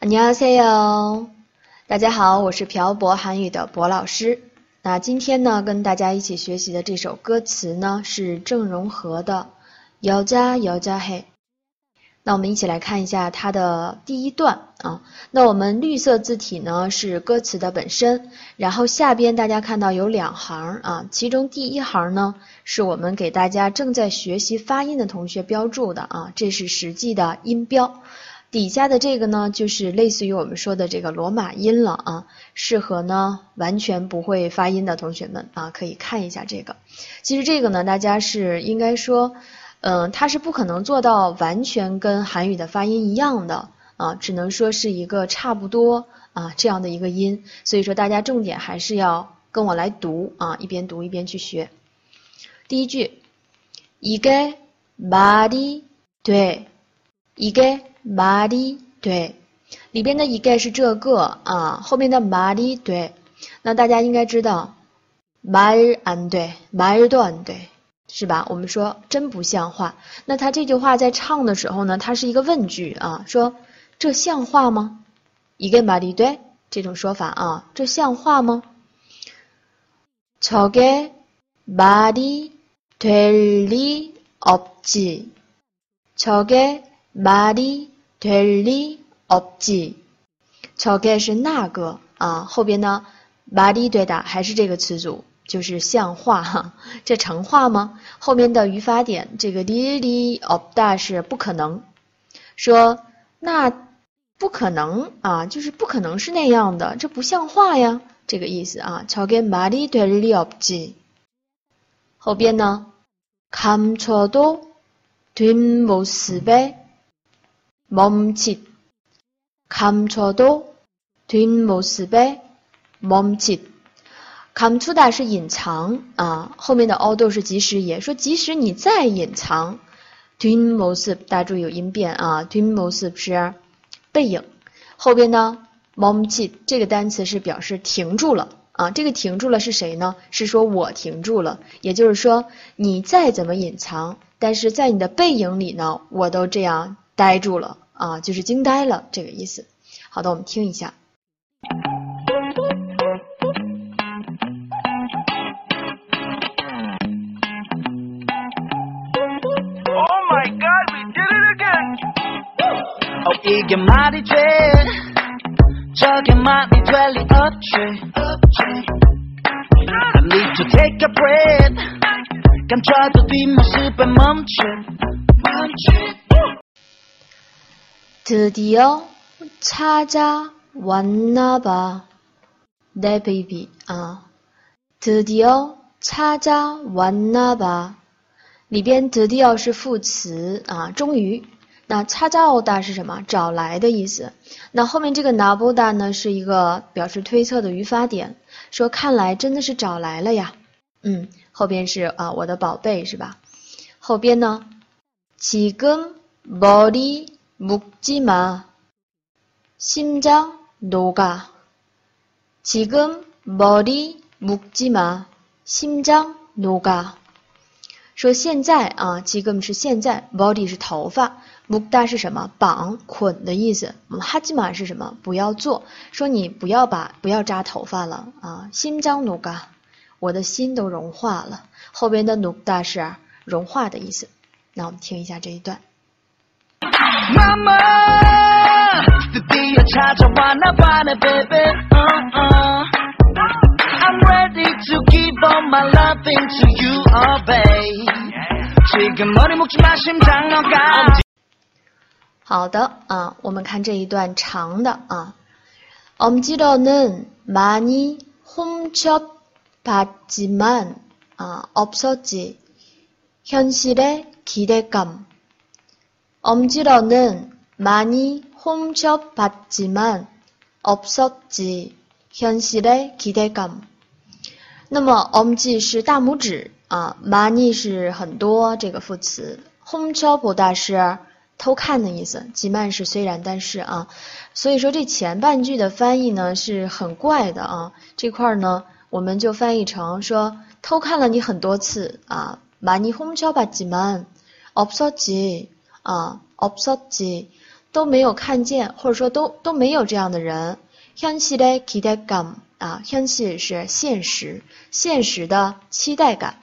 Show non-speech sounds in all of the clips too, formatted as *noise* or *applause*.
안녕하세요，大家好，我是漂泊韩语的博老师。那今天呢，跟大家一起学习的这首歌词呢，是郑容和的《여자여자嘿》。那我们一起来看一下它的第一段啊。那我们绿色字体呢是歌词的本身，然后下边大家看到有两行啊，其中第一行呢是我们给大家正在学习发音的同学标注的啊，这是实际的音标。 底下的这个呢，就是类似于我们说的这个罗马音了啊，适合呢完全不会发音的同学们啊，可以看一下这个。其实这个呢，大家是应该说，嗯，它是不可能做到完全跟韩语的发音一样的啊，只能说是一个差不多啊这样的一个音。所以说大家重点还是要跟我来读啊，一边读一边去学。第一句，이게말이 돼， 이게 马里对，里边的一概是这个啊，后面的马里对，那大家应该知道，马尔安对，马尔段对，是吧？我们说真不像话。那他这句话在唱的时候呢，它是一个问句啊，说这像话吗？一个马里对这种说法啊，这像话吗？저게말이될리없지저게말이 될 리， 없 지， 저게是那个啊，后边呢，말이对的还是这个词组，就是像话哈，*laughs* 这成话吗？后面的语法点，这个리 리， 없다是不可能，说那不可能啊，就是不可能是那样的，这不像话呀，这个意思啊，저게말이될리없 지， 后边呢，감춰도뒷모습에 멈칫감춰도뒷모습에멈칫감추다是隐藏啊，后面的어都是即时也，说即使你再隐藏，뒤모습大家注意有音变啊，뒤모습是背影，后边呢멈칫这个单词是表示停住了啊，这个停住了是谁呢？是说我停住了，也就是说你再怎么隐藏，但是在你的背影里呢，我都这样。 呆住了啊，就是惊呆了这个意思。好的，我们听一下。Oh my God, we did it again. Oh 이게말이돼저게말이될리없지 I need to take a breath 감춰도뒷모습에멈춘멈춘 드디어 찾아왔나봐. 내 베이비. 아, 드디어 찾아왔나봐. 里边 드디어 是副词啊，终于。那 찾아오다 是什么？找来的意思。那后面这个 나보다 呢是一个表示推测的语法点，说看来真的是找来了呀。嗯，后边是啊我的宝贝是吧？后边呢，지금머리 묵지 마. 심장 녹아. 지금 머리 묵지 마. 심장 녹아. 说现在啊， 지금 是现在 body 是头发，묵다是什么？绑捆的意思。하지마 是什么？不要做。说你不要把不要扎头发了啊。심장 녹아，我的心都融化了。后边的 녹다 是融化的意思。那我们听一下这一段。 Mama, 드디어 찾아왔나 봐네, baby. Uh, uh. I'm ready to give all my loving to you, oh, babe. 지금 머리 묶지 마, 심장 너가. 好的啊，我们看这一段长的啊。 엄지로는 많이 훔쳐봤지만 아, 없었지. 현실의 기대감. 엄지로는 많이 훔쳐봤지만 없었지 현실의 기대감. 那么 엄지 是大拇指啊，많이是很多这个副词，훔쳐보다是偷看的意思，即慢是虽然但是啊，所以说这前半句的翻译呢是很怪的啊，这块呢我们就翻译成说偷看了你很多次啊，많이훔쳐봤지만없었지 啊，없었지 都没有看见，或者说都都没有这样的人。현실의기대감啊，현실是现实，现实的期待感。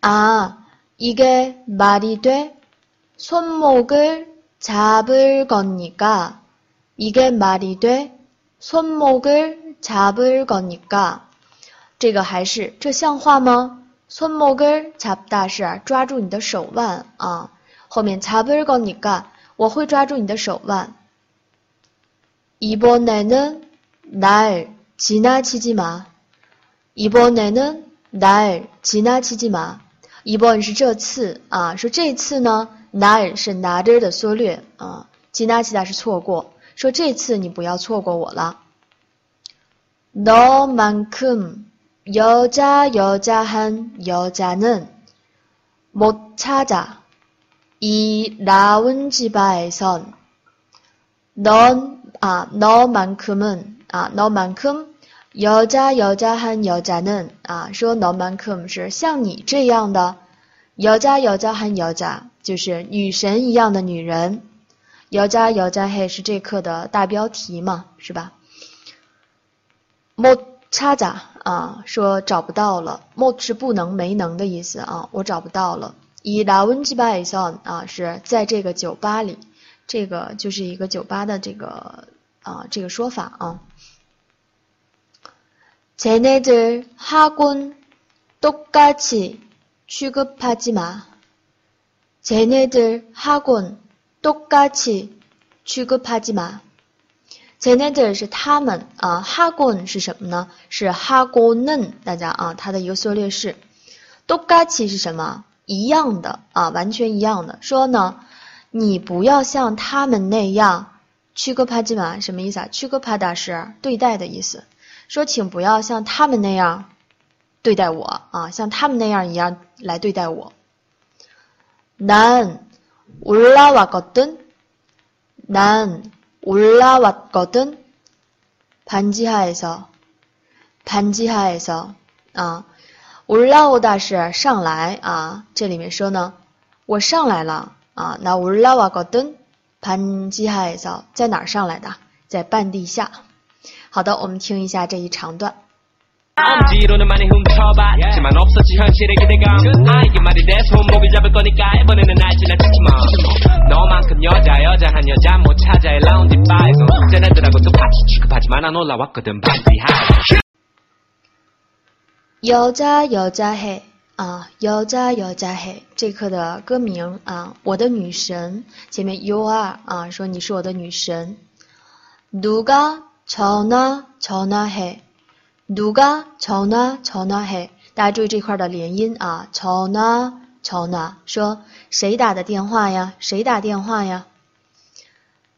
啊，이게말이돼손목을잡을거니까이게말이돼손목을잡을거니까这个还是这像话吗？손목을잡다是抓住你的手腕啊， 后面잡을거니까我会抓住你的手腕。이번에는날지나치지 마。 이번에는날지나치지 마。 이번是这次啊，说这次呢，날是나를的缩略啊，지나치다是错过，说这次你不要错过我了。너만큼여자여자한여자는못찾아 이라운지바에선넌아너만큼은아너만큼여자여자한여자는啊，说너만큼是像你这样的여자여자한여자就是女神一样的女人。여자여자해是这课的大标题嘛，是吧？못 찾아啊，说找不到了。못是不能、没能的意思啊，我找不到了。 이라운지바에선啊，是在这个酒吧里，这个就是一个酒吧的这个啊这个说法啊。쟤네들학원똑같이취급하지 마。 쟤네들학원똑같이취급하지 마。 前面的是他们啊，哈곤是什么呢？是哈곤 는， 大家啊，它的一个缩略式。똑같이是什么？ 一样的啊，完全一样的。说呢，你不要像他们那样취급하지 마， 什么意思啊？취급하다是对待的意思。说，请不要像他们那样对待我啊，像他们那样一样来对待我。난올라왔거 든， 난。 올라왔거든. 반지하에서 반지하에서 아 올라오다 是上来啊这里面说呢我上来了啊那 올라왔거든 반지하에서 在哪儿上来的在半地下好的我们听一下这一长段 엄지로는 많이 훔쳐봤지만 없었지 현실의 기대감 아 이게 말이 돼 손목을 잡을 거니까 이번에는 날 지나치지 마 너만큼 여자 여자 한 여자 못 찾아 라운지 바에서 쟤네들하고 똑같이 취급하지만 안 올라왔거든 반지하 有家有家嘿啊，有家有家嘿，这课的歌名啊，我的女神前面 you are 啊，说你是我的女神。누가전화전화해 누가 전화 전화해？ 大家注意这块的连音啊，전화 전화说谁打的电话呀？谁打电话呀？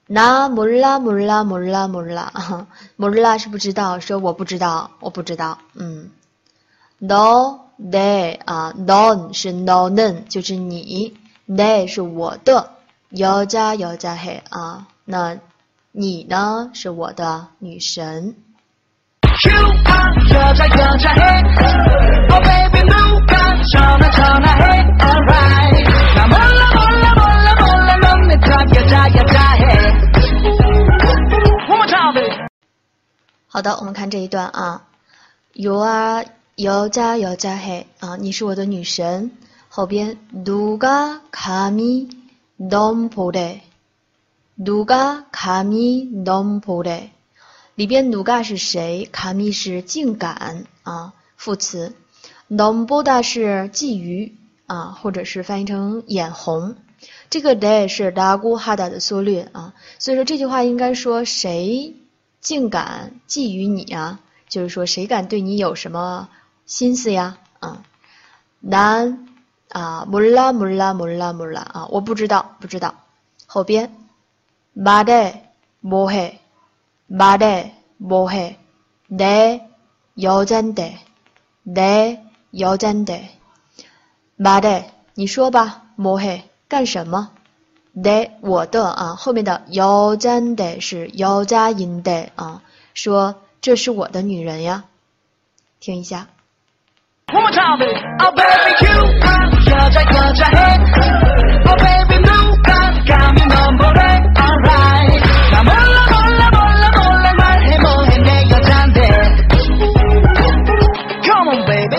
나몰라몰라몰라몰라몰라*laughs* 是不知道，说我不知道，我不知道。嗯， 너네啊넌是너는就是你，네是我的，여자여자해啊，那你呢是我的女神。 여자 여자해 Oh baby 누가 전화 전화해 Alright 나 몰라 몰라 몰라 몰라 넌내 탑 여자 여자해 One more time baby 好的我们看这一段啊有啊 여자 여자해啊你是我的女神后边 누가 감히 넌 보래 누가 감히 넌 보래 里边누가是谁？卡米是竟敢啊，副词。넘보다是觊觎啊，或者是翻译成眼红。这个대是라고하다的缩略啊，所以说这句话应该说谁竟敢觊觎你啊？就是说谁敢对你有什么 心思呀？啊，난啊，몰라몰라몰라몰라啊，我不知道，不知道。后边말해뭐 해？ 말해 뭐해 내 여잔데 내 여잔데 말해 你说吧 뭐해 干什么내我的啊后面的 여잔데 是 여자인데 啊说这是我的女人呀听一下 One more time, baby. Oh, baby, you 여자 여자해. Oh, baby, 누가 감히 넌 뭐래? Alright. 나 몰라 몰라 몰라 몰라 말해 뭐해 내 여잔데. Come on, baby.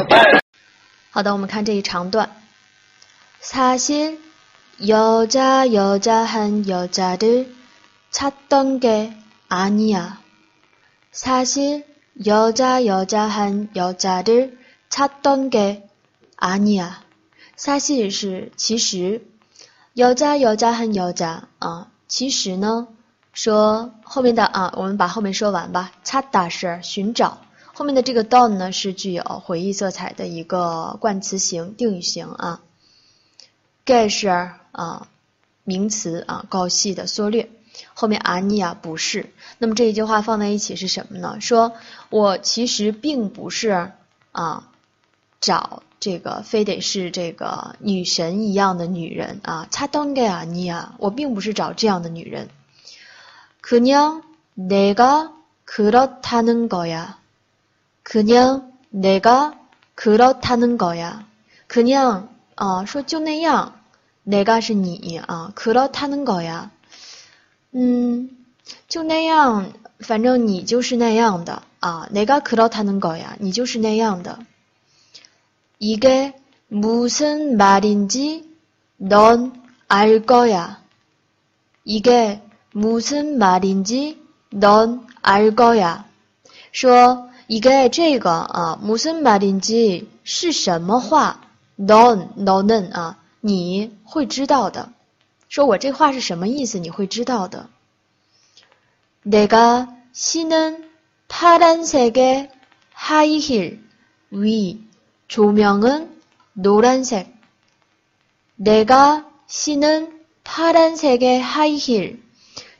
好的，我们看这一长段。사실여자여자한여자를찾던게아니야 사실 여자 여자한 여자를 찾던게아니야사실是其实，여자여자한여자啊，其实呢，说后面的啊，我们把后面说完吧。찾다是寻找。后面的这个 don 呢是具有回忆色彩的一个冠词型、定语型啊。게是啊名词啊高系的缩略。后面阿尼亚不是。那么这一句话放在一起是什么呢？说我其实并不是啊 找这个非得是这个女神一样的女人啊。차던게아니 야， 我并不是找这样的女人。그냥내가그렇다는거 야。 可냥내가그렇다는거 야， 可냥啊，说就那样，내가是你啊，그렇다는거 야， 嗯，就那样，反正你就是那样的啊，내가그렇다는거 야， 你就是那样的。 이게무슨말인지넌알거 야， 이게무슨말인지넌알거 야， 说。一个这个啊，무슨말인지是什么话？Non nonen 啊，你会知道的。说我这话是什么意思？你会知道的。내가신은파란색의하이힐위 조명은노란색내가신은파란색의하이힐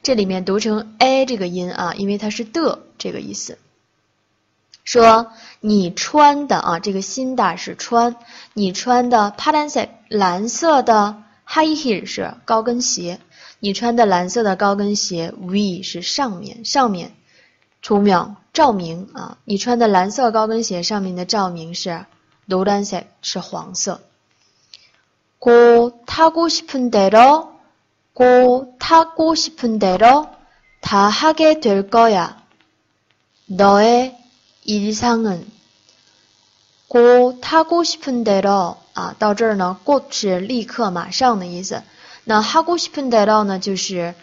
这里面读成 a 这个音啊，因为它是的这个意思。说你穿的啊，这个新的是穿，你穿的 p a r a n s e 蓝色的 high heel 是高跟鞋，你穿的蓝色的高跟鞋 v 是上面上面，出秒照明啊，你穿的蓝色高跟鞋上面的照明是 no r a n s e 是黄色。고타고싶은대로고타고싶은대로다하게될거야너의 일상은고타고싶은대로啊，到这儿呢，过是立刻、马上的意思。那하고싶은대로呢，就是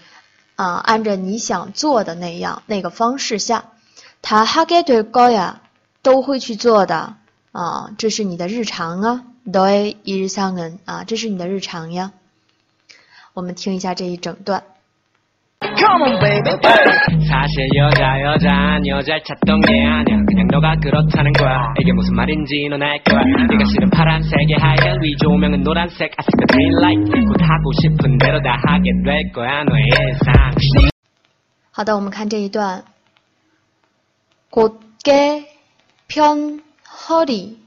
啊，按照你想做的那样那个方式下，다하게될거 야， 都会去做的 啊，这是你的日常啊。너의일상은啊，这是你的日常呀。我们听一下这一整段。 Come on, baby. 사실 여자 여자 여자를 찾던 게 아니야 그냥 너가 그렇다는 거야 이게 무슨 말인지 넌 알 거야 네가 싫은 파란색의 하얀 위 조명은 노란색 I see the green light 곧 하고 싶은 대로 다 하게 될 거야 너의 일상 好的，我们看这一段。곧게 편 허리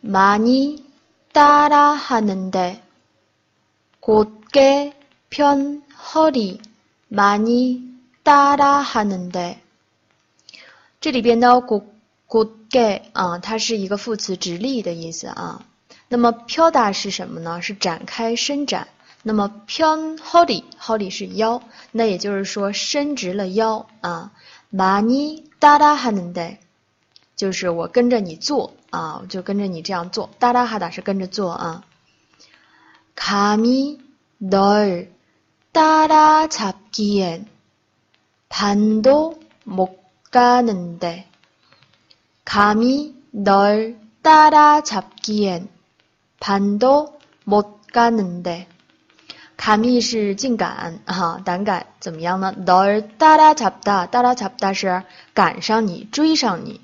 많이 따라하는데 곧게 편허리 많이 따라하는데 这里边呢，고 god게 啊，它是一个副词，直立的意思啊。那么펴다是什么呢？是展开、伸展。那么편 허리 허리是腰，那也就是说伸直了腰啊。많이따라하는 데， 就是我跟着你做啊，就跟着你这样做。따라하다是跟着做啊。감히널 따라잡기엔 반도 못 가는데 감히 널 따라잡기엔 반도 못 가는데 감히 是竟敢啊胆敢怎么样呢널 따라잡다 따라잡다 是赶上你追上你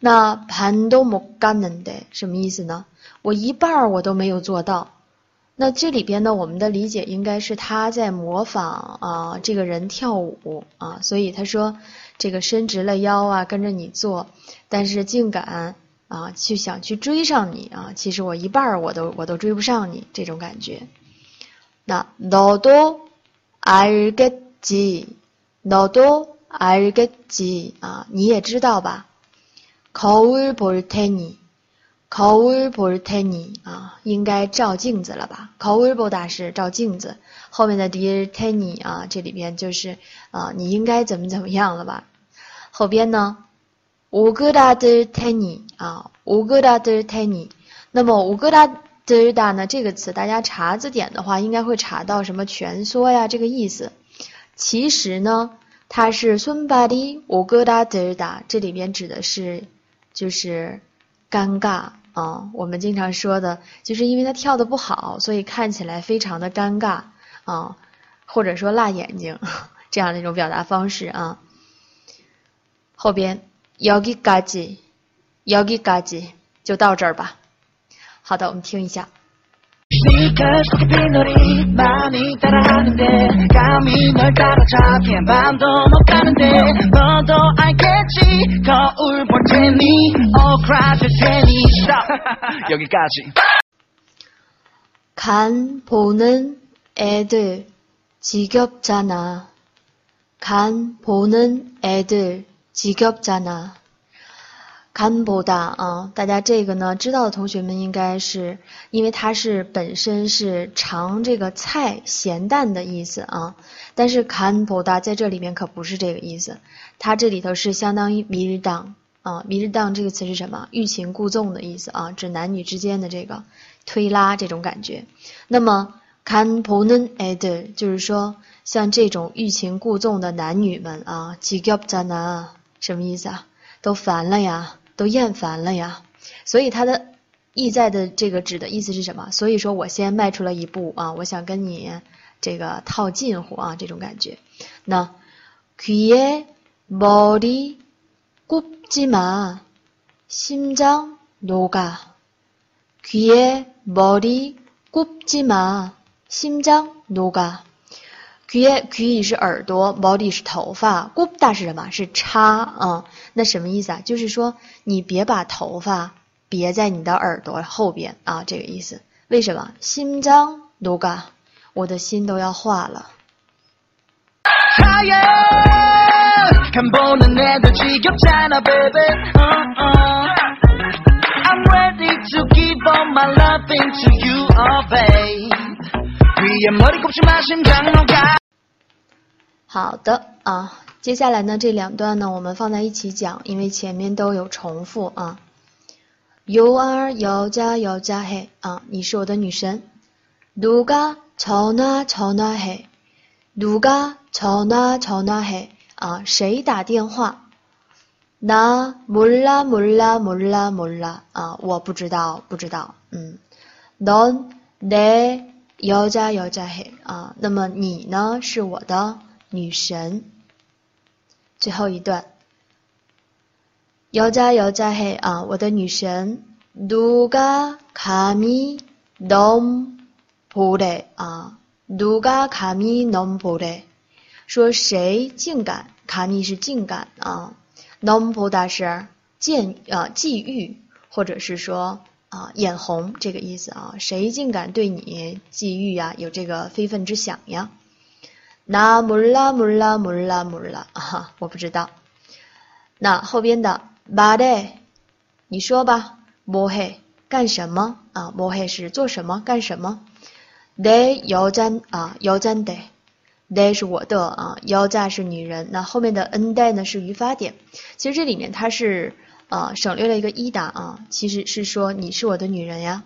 那 반도 못 가는데 什么意思呢我一半我都没有做到那这里边呢，我们的理解应该是他在模仿啊这个人跳舞啊，所以他说这个伸直了腰啊，跟着你做，但是竟敢啊去想去追上你啊，其实我一半儿我都我都追不上你这种感觉。那너도알겠 지， 너도알겠지啊，你也知道吧？ 거울볼테 니。 考尔波尔泰尼啊，应该照镜子了吧？考尔波大师照镜子，后面的迪尔泰尼啊，这里边就是啊，你应该怎么怎么样了吧？后边呢，乌格达德泰尼啊，乌格达德泰尼。 那么乌戈达德达呢这个词，大家查字典的话，应该会查到什么蜷缩呀这个意思。其实呢，它是孙巴迪乌戈达德达，这里边指的是 就是尴尬啊。我们经常说的，就是因为他跳的不好，所以看起来非常的尴尬啊，或者说辣眼睛这样的一种表达方式啊。后边여기까지여기까지就到这儿吧。好的，我们听一下。 Sneakers, 빈놀이 많이 따라하는데 감히 널 따라잡기엔 밤도 못 가는데 너도 알겠지 거울 볼 테니 될 테니 Stop *laughs* 여기까지 간 보는 애들 지겹잖아. 간 보는 애들 지겹잖아. campoda 啊大家这个呢知道的同学们应该是因为它是本身是尝这个菜咸淡的意思啊但是 campoda 在这里面可不是这个意思它这里头是相当于 mi ridden 啊 mi ridden 这个词是什么？欲擒故纵的意思啊指男女之间的这个推拉这种感觉。那么 campo nen ed 就是说像这种欲擒故纵的男女们啊 gypsum 什么意思啊？都烦了呀都厌烦了呀。所以它的意在的这个指的意思是什么？所以说我先迈出了一步啊，我想跟你这个套近乎啊，这种感觉。那귀에머리꼽지마심장녹아귀에머리꼽지마심장녹아 귀에 귀是耳朵，body 是头发，굽다是什么？是插啊、嗯。那什么意思啊？就是说你别把头发别在你的耳朵后边啊，这个意思。为什么？心脏녹아，我的心都要化了。 Tired 간 보는 애들 지겹잖아 baby uh, uh. I'm ready to give all my loving to you oh babe 好的啊，接下来呢这两段呢我们放在一起讲，因为前面都有重复啊。You are 여자여자해啊，你是我的女神。누가전화전화해누가전화전화해啊，谁打电话？나몰라몰라몰라몰라啊，我不知道不知道。嗯，넌내 여자여자해啊，那么你呢是我的女神。最后一段，여자여자해啊，我的女神。누가감히넘보래啊，누가감히넘보래，说谁竟敢？卡米是竟敢啊，넘보다是见啊觊觎，或者是说 啊，眼红这个意思啊，谁竟敢对你觊觎呀，有这个非分之想呀？那木啦木啦木啦木啦，我不知道。那后边的 body，你说吧摸黑干什么啊摸黑是做什么干什么？de 腰站啊，腰站 de，de 是我的啊，腰站是女人。那后面的 n de 呢是语法点，其实这里面它是。呃省略了一个一打啊，其实是说你是我的女人呀。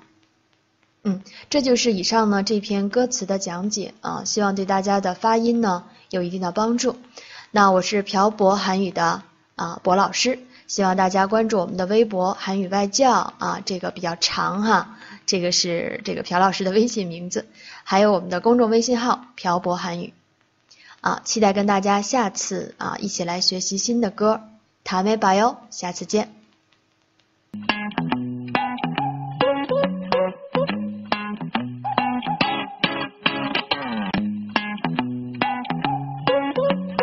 嗯，这就是以上呢这篇歌词的讲解啊，希望对大家的发音呢有一定的帮助。那我是漂泊韩语的啊博老师。希望大家关注我们的微博“韩语外教”啊，这个比较长哈，这个是这个朴老师的微信名字，还有我们的公众微信号“漂泊韩语”啊，期待跟大家下次啊一起来学习新的歌， 塔梅巴哟，下次见。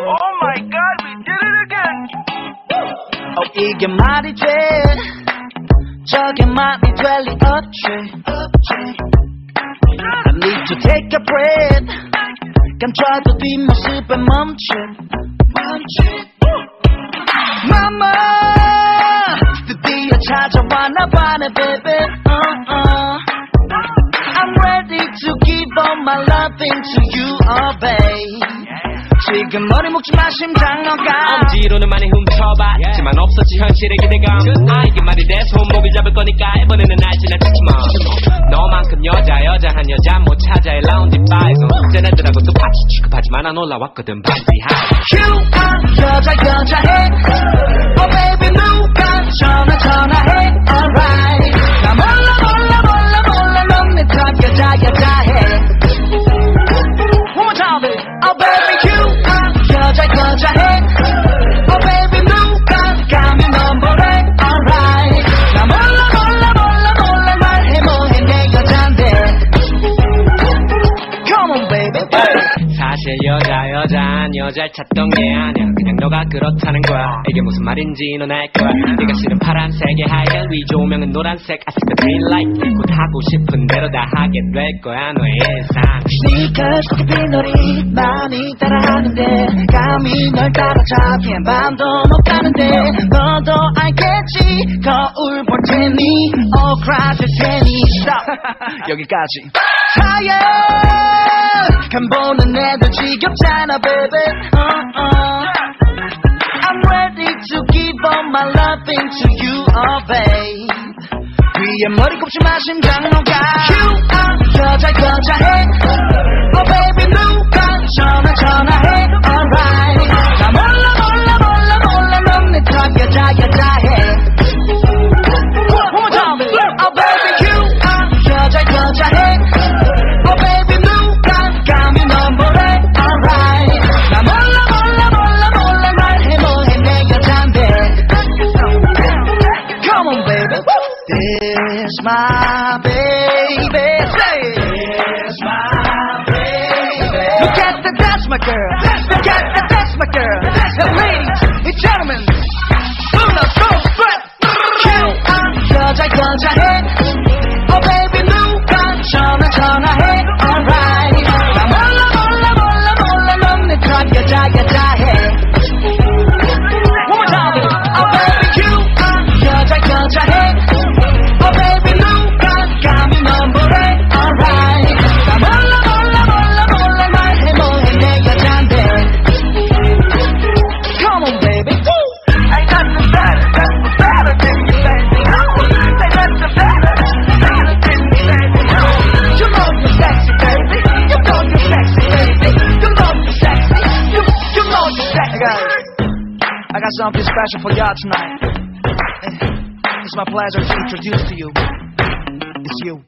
Oh my god, we did it again! 어 이게 말이 돼 저게 말이 될 리 없지 I need to take a breath 감춰도 뒷모습에 멈춘 찾아왔나 봐네 baby. Uh, uh. I'm ready to give all my loving to you oh babe. 지금 머리 묶지 마 심장 너가. 엄지로는 많이 훔쳐봤지만 없었지 현실의 기대감 아 이게 말이 돼? 손목을 잡을 거니까. 이번에는 날 지나치지 마. 너만큼 여자 여자한 여자 못 찾아. 이 라운지 바에서 쟤네들하고 또 같이 취급하지만 안 올라왔거든 반지 하이 You are 여자 여자해. Oh baby 누가 전화 전화해 Alright 나 몰라 몰라 몰라 몰라 넌내 탑 여자 여자해 One more time baby Oh baby you are 여자 여자해 Oh baby 누가 감히 넌 뭐래 Alright 나 몰라 몰라 몰라 몰라 말해 뭐해 내 여잔데 Come on baby 사실 여자 여자한 여잘 찾던 게 아니야 그냥 너가 그렇다는 거야. 이게 무슨 말인지 넌 알 거야. 네가 싫은 파란색의 하얀 위 조명은 노란색. I see the green light. 곧 하고 싶은 대로 다 하게 될 거야 너의 일상. 스니커 스키피 놀이 많이 따라하는데 감히 널 따라잡기엔 밤도 못 가는데 너도 알겠지? 거울 볼 테니 오그라질 테니. Stop. *laughs* 여기까지. 하얀 간 보는 애들 지겹잖아 baby. uh, uh. I'm ready to give all my loving to you oh babe 위에 머리 꼽지 마 심장 녹아 You are 여자 여자해 Oh baby 누가 전화 전화해 Alright 나 몰라 몰라 몰라 몰라 넌내 탑 여자 여자해 For y'all tonight. It's my pleasure to introduce to you. It's you.